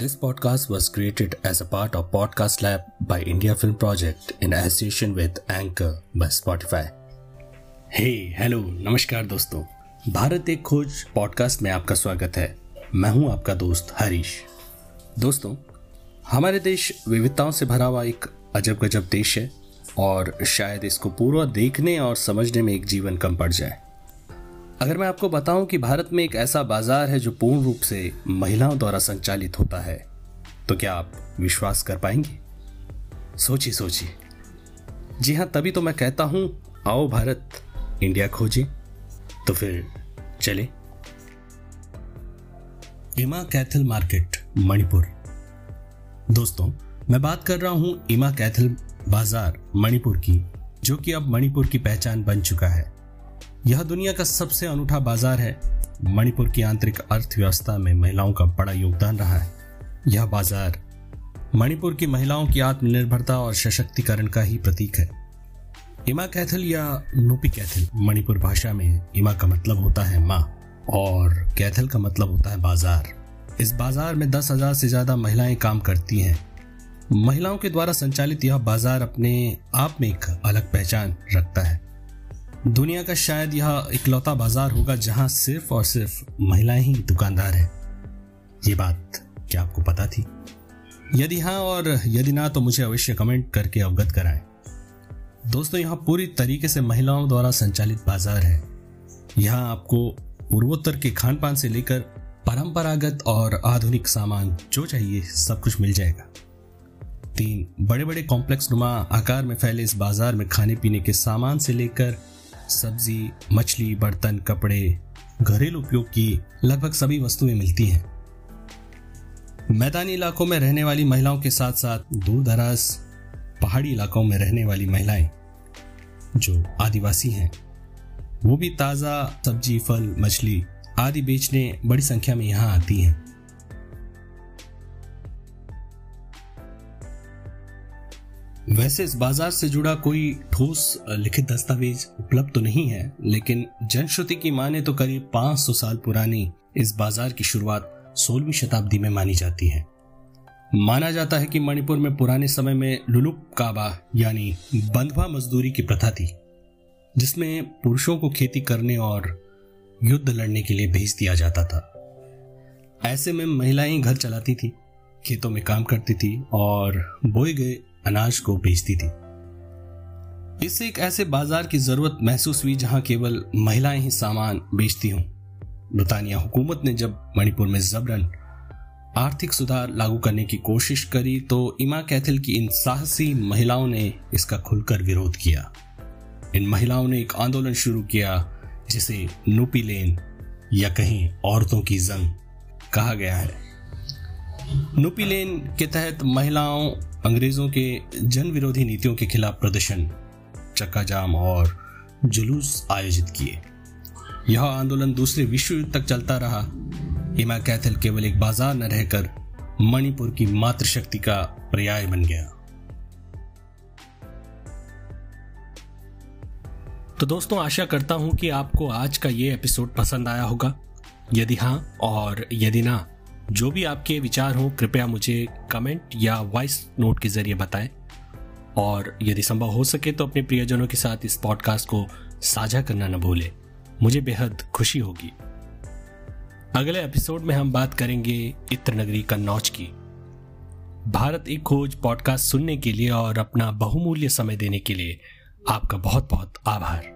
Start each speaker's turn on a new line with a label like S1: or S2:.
S1: This podcast was created as a part of Podcast Lab by India Film Project in association with Anchor by Spotify. Hey hello नमस्कार दोस्तों। भारत एक खोज podcast में आपका स्वागत है। मैं हूँ आपका दोस्त हरीश। दोस्तों, हमारे देश विविधताओं से भरा हुआ एक अजब गजब देश है और शायद इसको पूरा देखने और समझने में एक जीवन कम पड़ जाए। अगर मैं आपको बताऊँ कि भारत में एक ऐसा बाज़ार है जो पूर्ण रूप से महिलाओं द्वारा संचालित होता है तो क्या आप विश्वास कर पाएँगे? सोचिए सोचिए। जी हाँ तभी तो मैं कहता हूँ, आओ भारत, इंडिया खोजे। तो फिर चले। इमा कैथल मार्केट, मणिपुर। दोस्तों, मैं बात कर रहा हूँ इमा कैथल बाज़ार, मणिपुर की, जो कि अब मणिपुर की पहचान बन चुका है। यह दुनिया का सबसे अनूठा बाज़ार है। मणिपुर की आंतरिक अर्थव्यवस्था में महिलाओं का बड़ा योगदान रहा है। यह बाज़ार मणिपुर की महिलाओं की आत्मनिर्भरता और सशक्तिकरण का ही प्रतीक है। इमा कैथल या नूपी कैथल? मणिपुर भाषा में इमा का मतलब होता है माँ और कैथल का मतलब होता है बाज़ार। इस बाज़ार में दस हज़ार से ज़्यादा महिलाएँ काम करती हैं। महिलाओं के द्वारा संचालित यह बाज़ार अपने आप में एक अलग पहचान रखता है। दुनिया का शायद यह इकलौता बाज़ार होगा जहाँ सिर्फ़ और सिर्फ़ महिलाएँ ही दुकानदार हैं। ये बात क्या आपको पता थी? यदि हाँ और यदि ना तो मुझे अवश्य कमेंट करके अवगत कराएँ। दोस्तों, यहाँ पूरी तरीके से महिलाओं द्वारा संचालित बाज़ार है। यहाँ आपको पूर्वोत्तर के खान पान से लेकर परंपरागत और आधुनिक सामान जो चाहिए, सब कुछ मिल जाएगा। तीन बड़े बड़े कॉम्प्लेक्स नुमा आकार में फैले इस बाज़ार में खाने पीने के सामान से लेकर सब्ज़ी, मछली, बर्तन, कपड़े, घरेलू उपयोग की लगभग सभी वस्तुएँ मिलती हैं। मैदानी इलाकों में रहने वाली महिलाओं के साथ साथ दूर दराज पहाड़ी इलाकों में रहने वाली महिलाएँ, जो आदिवासी हैं, वो भी ताज़ा सब्ज़ी, फल, मछली आदि बेचने बड़ी संख्या में यहाँ आती हैं। वैसे इस बाज़ार से जुड़ा कोई ठोस लिखित दस्तावेज़ उपलब्ध तो नहीं है, लेकिन जनश्रुति की माने तो करीब 500 साल पुरानी इस बाज़ार की शुरुआत 16वीं शताब्दी में मानी जाती है। माना जाता है कि मणिपुर में पुराने समय में लुलुक काबा यानी बंधवा मजदूरी की प्रथा थी, जिसमें पुरुषों को खेती करने और युद्ध लड़ने के लिए भेज दिया जाता था। ऐसे में महिलाएँ घर चलाती थी, खेतों में काम करती थी और बोए गए अनाज को बेचती थी। इससे एक ऐसे बाज़ार की ज़रूरत महसूस हुई जहाँ केवल महिलाएँ ही सामान बेचती हों। ब्रितानिया हुकूमत ने जब मणिपुर में जबरन आर्थिक सुधार लागू करने की कोशिश करी तो इमा कैथल की इन साहसी महिलाओं ने इसका खुलकर विरोध किया। इन महिलाओं ने एक आंदोलन शुरू किया, जिसे नूपी लेन या कहीं औरतों की जंग कहा गया है। नूपी लेन के तहत महिलाओं अंग्रेज़ों के जन विरोधी नीतियों के खिलाफ प्रदर्शन चक्का जाम और जुलूस आयोजित किए। यह आंदोलन दूसरे विश्व युद्ध तक चलता रहा। हिमा कैथल केवल एक बाज़ार न रहकर मणिपुर की मातृशक्ति का पर्याय बन गया। तो दोस्तों, आशा करता हूँ कि आपको आज का ये एपिसोड पसंद आया होगा। यदि हाँ और यदि ना जो भी आपके विचार हो, कृपया मुझे कमेंट या वॉइस नोट के ज़रिए बताएँ। और यदि संभव हो सके तो अपने प्रियजनों के साथ इस पॉडकास्ट को साझा करना न भूलें। मुझे बेहद खुशी होगी। अगले एपिसोड में हम बात करेंगे इत्र नगरी कन्नौज की। भारत एक खोज पॉडकास्ट सुनने के लिए और अपना बहुमूल्य समय देने के लिए आपका बहुत बहुत आभार।